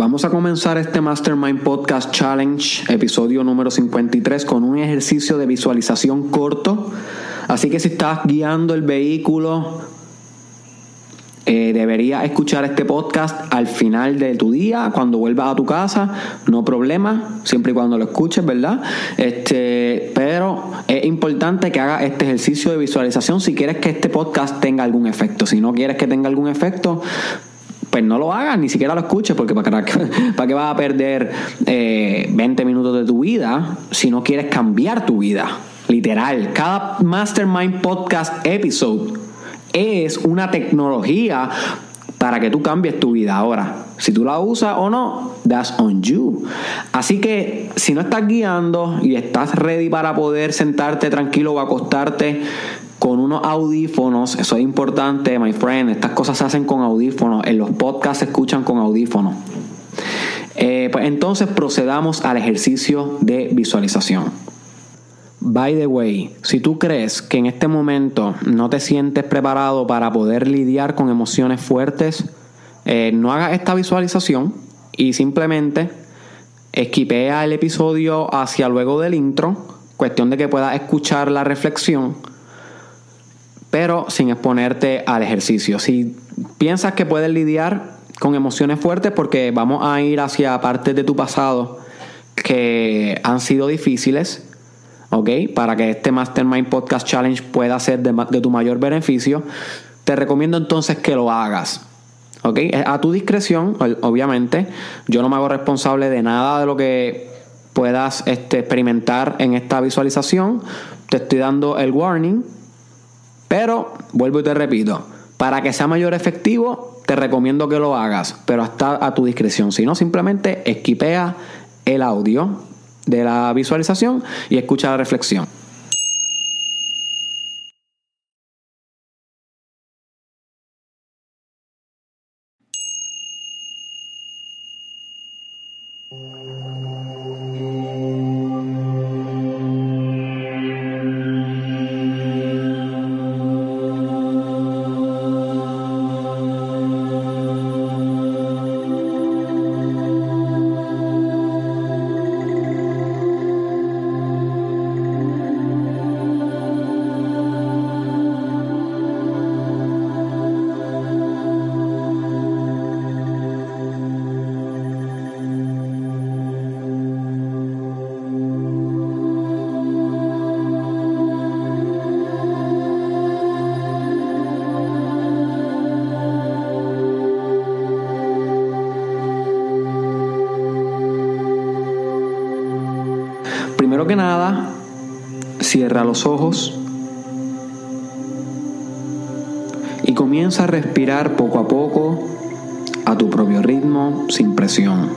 Vamos a comenzar este Mastermind Podcast Challenge, episodio número 53, con un ejercicio de visualización corto. Así que si estás guiando el vehículo, eh, deberías escuchar este podcast al final de tu día, cuando vuelvas a tu casa, no problema, siempre y cuando lo escuches, ¿verdad? Este, pero es importante que hagas este ejercicio de visualización si quieres que este podcast tenga algún efecto. Si no quieres que tenga algún efecto, pues no lo hagas, ni siquiera lo escuches, porque para, qué vas a perder 20 eh, minutos de tu vida si no quieres cambiar tu vida. Literal, cada Mastermind Podcast episode es una tecnología para que tú cambies tu vida. Ahora, si tú la usas o no, that's on you. Así que si no estás guiando y estás ready para poder sentarte tranquilo o acostarte con unos audífonos, eso es importante, my friend, estas cosas se hacen con audífonos, en los podcasts se escuchan con audífonos. Eh, pues entonces procedamos al ejercicio de visualización. By the way, si tú crees que en este momento no te sientes preparado para poder lidiar con emociones fuertes, eh, no hagas esta visualización y simplemente esquipea el episodio hacia luego del intro, cuestión de que puedas escuchar la reflexión pero sin exponerte al ejercicio. Si piensas que puedes lidiar con emociones fuertes, porque vamos a ir hacia partes de tu pasado que han sido difíciles, ¿ok? Para que este Mastermind Podcast Challenge pueda ser de, tu mayor beneficio, te recomiendo entonces que lo hagas. ¿Ok? A tu discreción, obviamente. Yo no me hago responsable de nada de lo que puedas este, experimentar en esta visualización. Te estoy dando el warning pero, vuelvo y te repito, para que sea mayor efectivo, te recomiendo que lo hagas, pero hasta a tu discreción. Si no, simplemente esquipea el audio de la visualización y escucha la reflexión. Que nada, cierra los ojos y comienza a respirar poco a poco a tu propio ritmo, sin presión.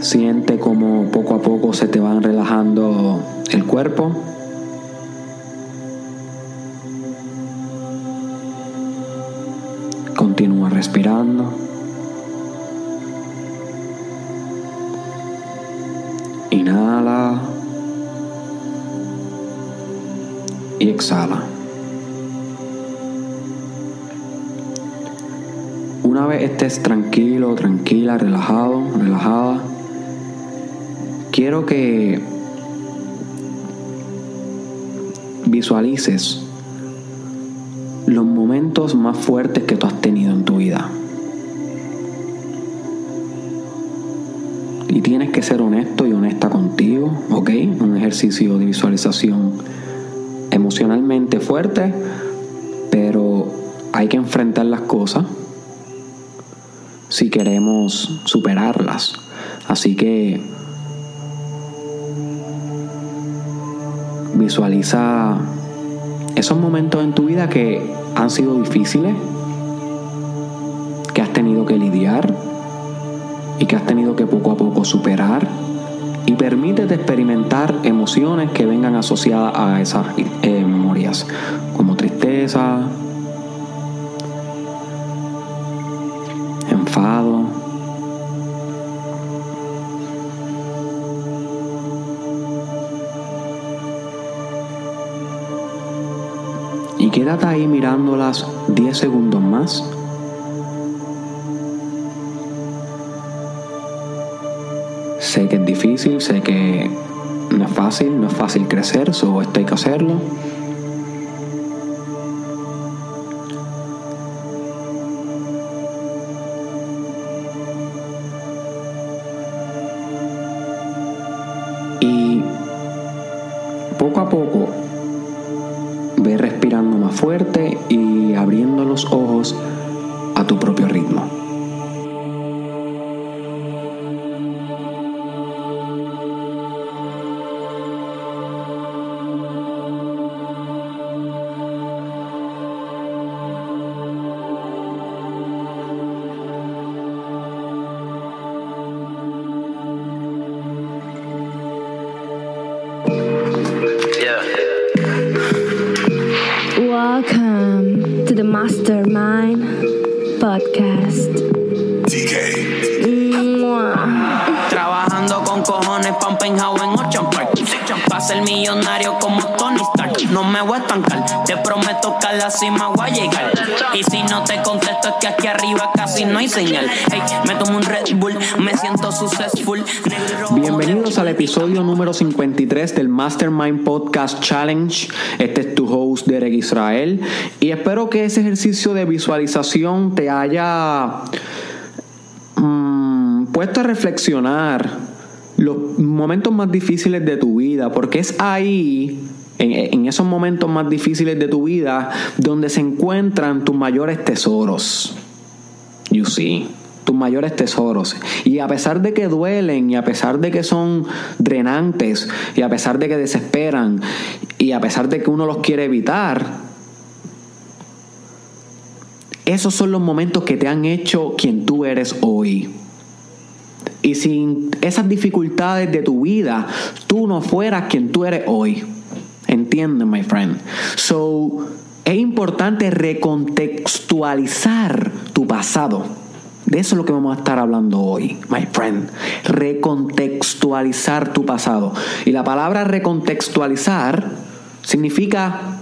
Siente como poco a poco se te van relajando el cuerpo. Continúa respirando. Exhala. Una vez estés tranquilo, tranquila, relajado, relajada, quiero que visualices los momentos más fuertes que tú has tenido en tu vida. Y tienes que ser honesto y honesta contigo, ¿ok? Un ejercicio de visualización emocionalmente fuerte, pero hay que enfrentar las cosas si queremos superarlas. Así que visualiza esos momentos en tu vida que han sido difíciles, que has tenido que lidiar y que has tenido que poco a poco superar y permítete experimentar emociones que vengan asociadas a esas eh, como tristeza, enfado. Y quédate ahí mirándolas 10 segundos más. Sé que es difícil, sé que no es fácil, no es fácil crecer, solo esto hay que hacerlo. Prometo que a la cima voy a llegar. Y si no te contesto es que aquí arriba casi no hay señal. Hey, me tomo un Red Bull Me siento successful. Negro como Bienvenidos al episodio número 53 del Mastermind Podcast Challenge. Este es tu host Derek Israel. Y espero que ese ejercicio de visualización te haya mm, puesto a reflexionar los momentos más difíciles de tu vida, porque es ahí en, esos momentos más difíciles de tu vida donde se encuentran tus mayores tesoros. You see tus mayores tesoros. Y a pesar de que duelen, y a pesar de que son drenantes, y a pesar de que desesperan, y a pesar de que uno los quiere evitar, esos son los momentos que te han hecho quien tú eres hoy. Y sin esas dificultades de tu vida, tú no fueras quien tú eres hoy. Entienden, my friend. So, es importante recontextualizar tu pasado. De eso es lo que vamos a estar hablando hoy, my friend. Recontextualizar tu pasado. Y la palabra recontextualizar significa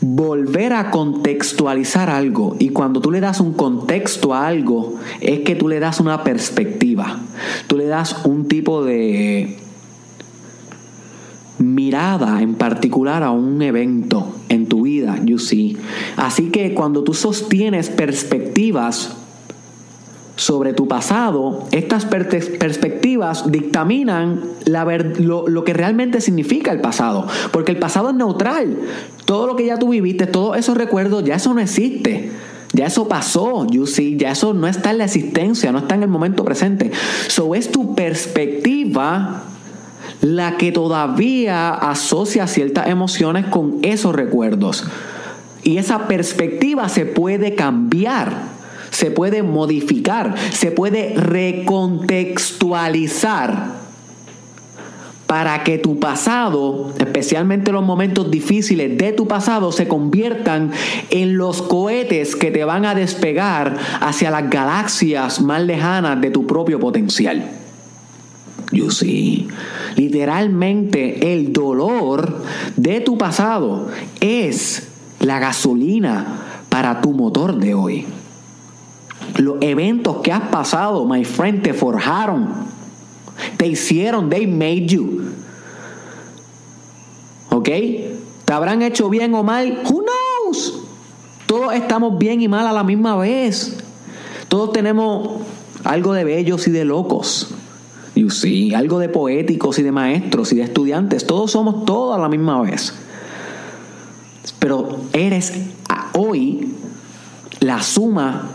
volver a contextualizar algo. Y cuando tú le das un contexto a algo, es que tú le das una perspectiva. Tú le das un tipo de mirada en particular a un evento en tu vida, you see. Así que cuando tú sostienes perspectivas sobre tu pasado, estas per- perspectivas dictaminan lo, lo que realmente significa el pasado. Porque el pasado es neutral. Todo lo que ya tú viviste, todos esos recuerdos, ya eso no existe. Ya eso pasó, you see, ya eso no está en la existencia, no está en el momento presente. So es tu perspectiva la que todavía asocia ciertas emociones con esos recuerdos. Y esa perspectiva se puede cambiar, se puede modificar, se puede recontextualizar para que tu pasado, especialmente los momentos difíciles de tu pasado, se conviertan en los cohetes que te van a despegar hacia las galaxias más lejanas de tu propio potencial. You see. Literalmente el dolor de tu pasado es la gasolina para tu motor de hoy. Los eventos que has pasado, my friend, te forjaron. Te hicieron, they made you. ¿Ok? ¿Te habrán hecho bien o mal? Who knows? Todos estamos bien y mal a la misma vez. Todos tenemos algo de bellos y de locos. You see, algo de poéticos y de maestros y de estudiantes. Todos somos todos la misma vez. Pero eres hoy la suma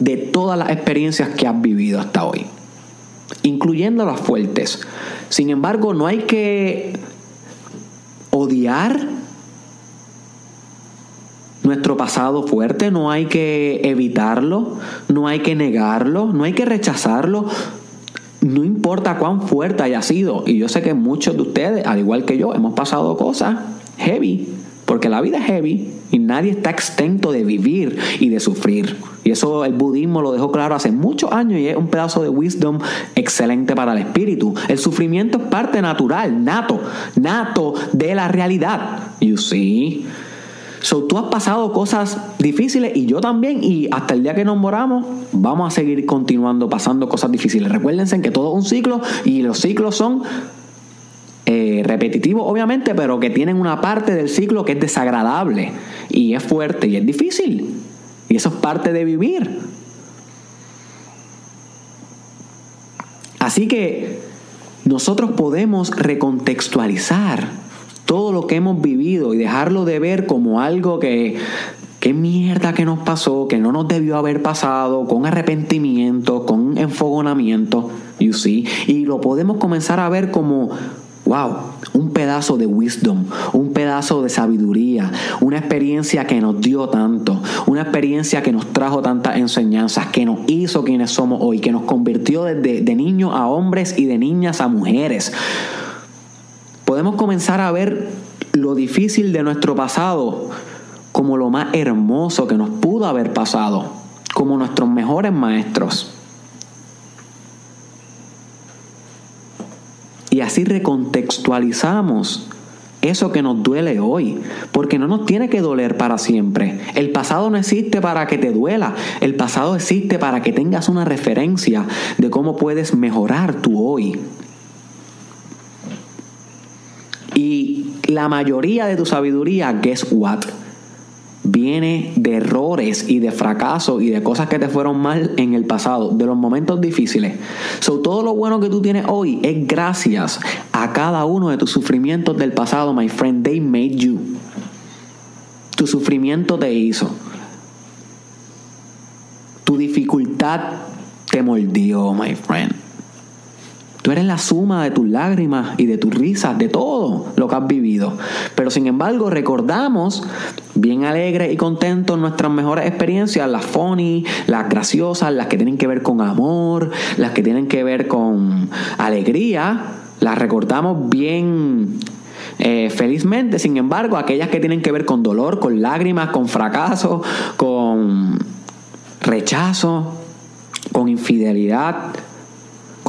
de todas las experiencias que has vivido hasta hoy, incluyendo las fuertes. Sin embargo, no hay que odiar nuestro pasado fuerte, no hay que evitarlo, no hay que negarlo, no hay que rechazarlo, no importa cuán fuerte haya sido. Y yo sé que muchos de ustedes, al igual que yo, hemos pasado cosas heavy, porque la vida es heavy y nadie está exento de vivir y de sufrir. Y eso el budismo lo dejó claro hace muchos años y es un pedazo de wisdom excelente para el espíritu. El sufrimiento es parte natural, nato, nato de la realidad. You see. So, tú has pasado cosas difíciles y yo también, y hasta el día que nos moramos, vamos a seguir continuando pasando cosas difíciles. Recuérdense que todo es un ciclo y los ciclos son eh, repetitivos, obviamente, pero que tienen una parte del ciclo que es desagradable y es fuerte y es difícil. Y eso es parte de vivir. Así que nosotros podemos recontextualizar todo lo que hemos vivido y dejarlo de ver como algo que qué mierda que nos pasó, que no nos debió haber pasado, con arrepentimiento, con enfogonamiento, you see, y lo podemos comenzar a ver como wow, un pedazo de wisdom, un pedazo de sabiduría, una experiencia que nos dio tanto, una experiencia que nos trajo tantas enseñanzas, que nos hizo quienes somos hoy, que nos convirtió desde de niños a hombres y de niñas a mujeres. Podemos comenzar a ver lo difícil de nuestro pasado como lo más hermoso que nos pudo haber pasado, como nuestros mejores maestros. Y así recontextualizamos eso que nos duele hoy, porque no nos tiene que doler para siempre. El pasado no existe para que te duela, el pasado existe para que tengas una referencia de cómo puedes mejorar tu hoy. Y la mayoría de tu sabiduría, guess what? viene de errores y de fracasos y de cosas que te fueron mal en el pasado, de los momentos difíciles. So, todo lo bueno que tú tienes hoy es gracias a cada uno de tus sufrimientos del pasado, my friend. They made you. Tu sufrimiento te hizo. Tu dificultad te moldeó, my friend. Tú eres la suma de tus lágrimas y de tus risas, de todo lo que has vivido. Pero sin embargo, recordamos bien alegres y contentos nuestras mejores experiencias, las funny, las graciosas, las que tienen que ver con amor, las que tienen que ver con alegría. Las recordamos bien eh, felizmente, sin embargo, aquellas que tienen que ver con dolor, con lágrimas, con fracaso, con rechazo, con infidelidad,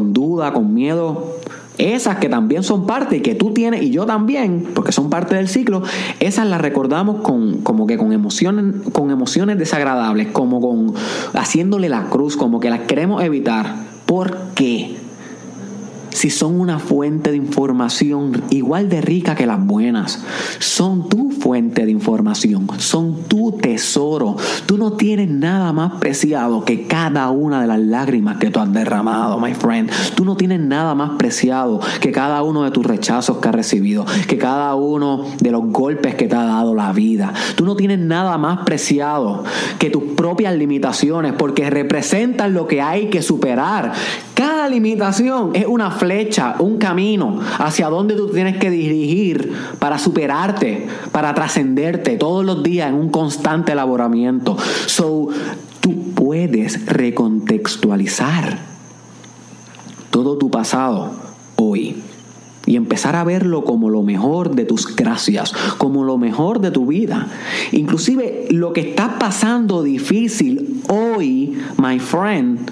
con duda, con miedo, esas que también son parte y que tú tienes y yo también, porque son parte del ciclo, esas las recordamos con como que con emociones, con emociones desagradables, como con haciéndole la cruz, como que las queremos evitar. ¿Por qué? Si son una fuente de información igual de rica que las buenas. Son tu fuente de información, son tu tesoro. Tú no tienes nada más preciado que cada una de las lágrimas que tú has derramado, my friend. Tú no tienes nada más preciado que cada uno de tus rechazos que has recibido, que cada uno de los golpes que te ha dado la vida. Tú no tienes nada más preciado que tus propias limitaciones, porque representan lo que hay que superar. Cada limitación es una flecha, un camino hacia donde tú tienes que dirigir para superarte, para trascenderte todos los días en un constante elaboramiento. So, tú puedes recontextualizar todo tu pasado hoy y empezar a verlo como lo mejor de tus gracias, como lo mejor de tu vida. Inclusive lo que está pasando difícil hoy, my friend,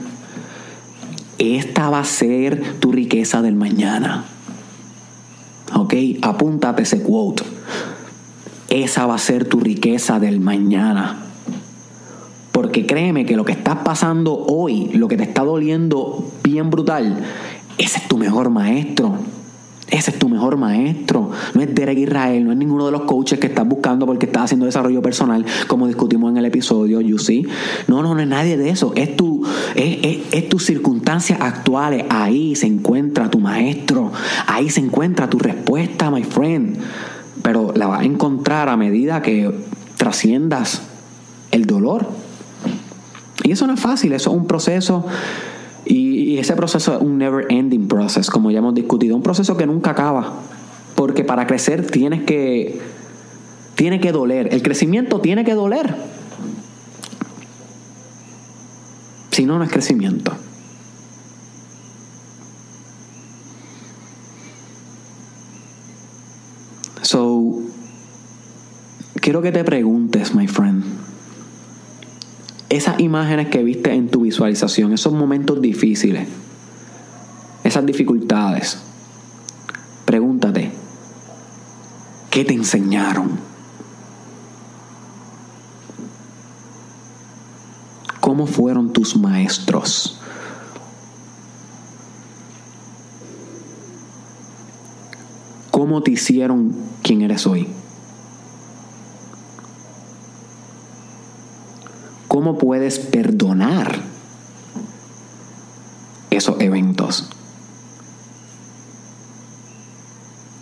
esta va a ser tu riqueza del mañana. ¿Ok? Apúntate ese quote. Esa va a ser tu riqueza del mañana. Porque créeme que lo que estás pasando hoy, lo que te está doliendo bien brutal, ese es tu mejor maestro. Ese es tu mejor maestro. No es Derek Israel, no es ninguno de los coaches que estás buscando porque estás haciendo desarrollo personal, como discutimos en el episodio, you see. No, no, no es nadie de eso. Es tu, es, es tus circunstancias actuales. Ahí se encuentra tu maestro. Ahí se encuentra tu respuesta, my friend. Pero la vas a encontrar a medida que trasciendas el dolor. Y eso no es fácil, eso es un proceso y, ese proceso es un never ending process, como ya hemos discutido, un proceso que nunca acaba. Porque para crecer tienes que, tiene que doler. El crecimiento tiene que doler. Si no, no es crecimiento. So, quiero que te preguntes, my friend esas imágenes que viste en tu visualización, esos momentos difíciles, esas dificultades, pregúntate, ¿qué te enseñaron? ¿Cómo fueron tus maestros? ¿Cómo te hicieron quien eres hoy? ¿Cómo puedes perdonar esos eventos?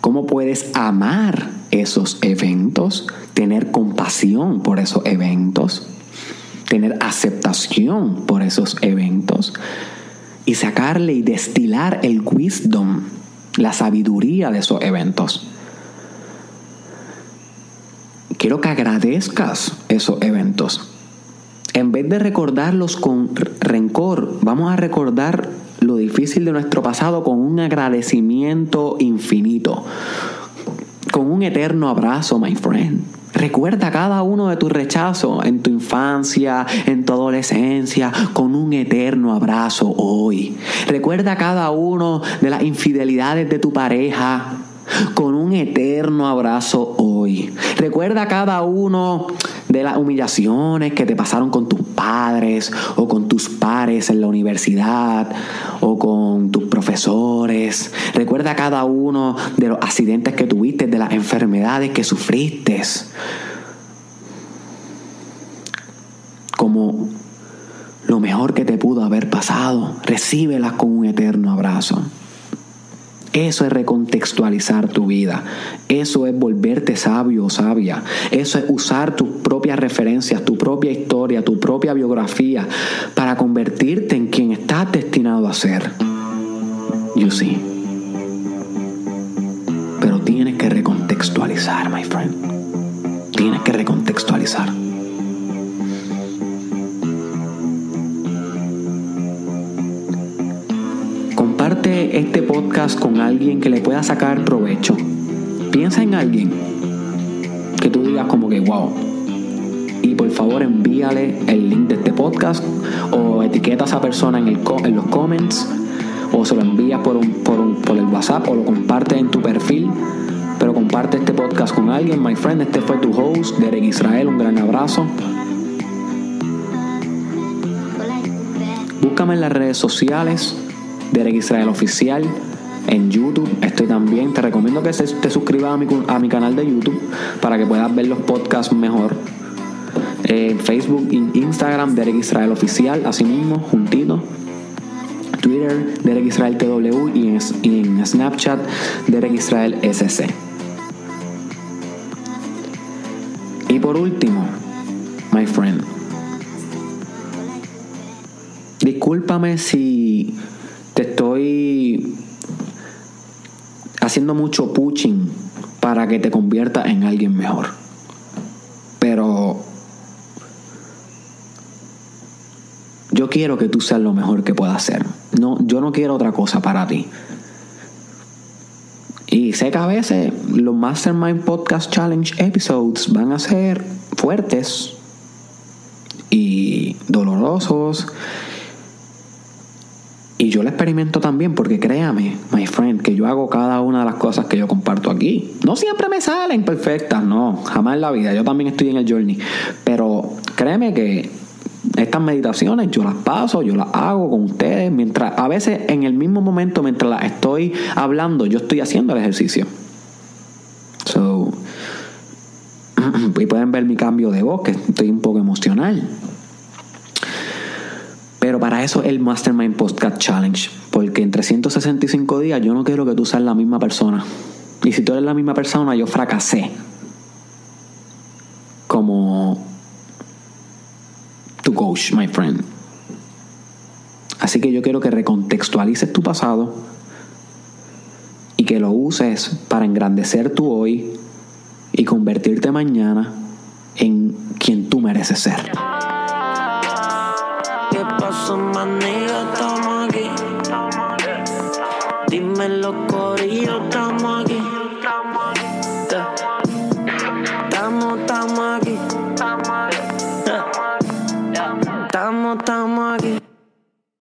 ¿Cómo puedes amar esos eventos? Tener compasión por esos eventos. Tener aceptación por esos eventos. Y sacarle y destilar el wisdom, la sabiduría de esos eventos. Quiero que agradezcas esos eventos. En vez de recordarlos con rencor, vamos a recordar lo difícil de nuestro pasado con un agradecimiento infinito, con un eterno abrazo, my friend. Recuerda cada uno de tus rechazos en tu infancia, en tu adolescencia, con un eterno abrazo hoy. Recuerda cada uno de las infidelidades de tu pareja, con un eterno abrazo hoy. Recuerda cada uno de las humillaciones que te pasaron con tus padres o con tus pares en la universidad o con tus profesores. Recuerda cada uno de los accidentes que tuviste, de las enfermedades que sufriste. Como lo mejor que te pudo haber pasado, recíbelas con un eterno abrazo. Eso es recontextualizar tu vida. Eso es volverte sabio o sabia. Eso es usar tus propias referencias, tu propia historia, tu propia biografía para convertirte en quien estás destinado a ser. You see. Pero tienes que recontextualizar, my friend. Tienes que recontextualizar. Comparte este podcast con alguien que le pueda sacar provecho. Piensa en alguien que tú digas como que wow. Y por favor envíale el link de este podcast o etiqueta a esa persona en, el, en los comments o se lo envías por, un, por, un, por el WhatsApp o lo comparte en tu perfil. Pero comparte este podcast con alguien, my friend. Este fue tu host, Derek Israel. Un gran abrazo. Búscame en las redes sociales, Derek Israel Oficial. En YouTube estoy también. Te recomiendo que te suscribas a mi, a mi canal de YouTube para que puedas ver los podcasts mejor. En Facebook e Instagram, Derek Israel Oficial, así mismo, juntito. Twitter, Derek Israel TW y en, y en Snapchat, Derek Israel SC. Y por último, my friend, discúlpame si estoy haciendo mucho pushing para que te conviertas en alguien mejor. Pero yo quiero que tú seas lo mejor que puedas ser. No, yo no quiero otra cosa para ti. Y sé que a veces los Mastermind Podcast Challenge episodes van a ser fuertes y dolorosos. Y yo lo experimento también porque créame, my friend, que yo hago cada una de las cosas que yo comparto aquí. No siempre me salen perfectas, no, jamás en la vida. Yo también estoy en el journey. Pero créeme que estas meditaciones yo las paso, yo las hago con ustedes, mientras a veces en el mismo momento mientras las estoy hablando, yo estoy haciendo el ejercicio. So, y pueden ver mi cambio de voz, que estoy un poco emocional. Para eso el Mastermind Podcast Challenge, porque en 365 días yo no quiero que tú seas la misma persona. Y si tú eres la misma persona, yo fracasé. Como tu coach, my friend. Así que yo quiero que recontextualices tu pasado y que lo uses para engrandecer tu hoy y convertirte mañana en quien tú mereces ser. Dime los corillos.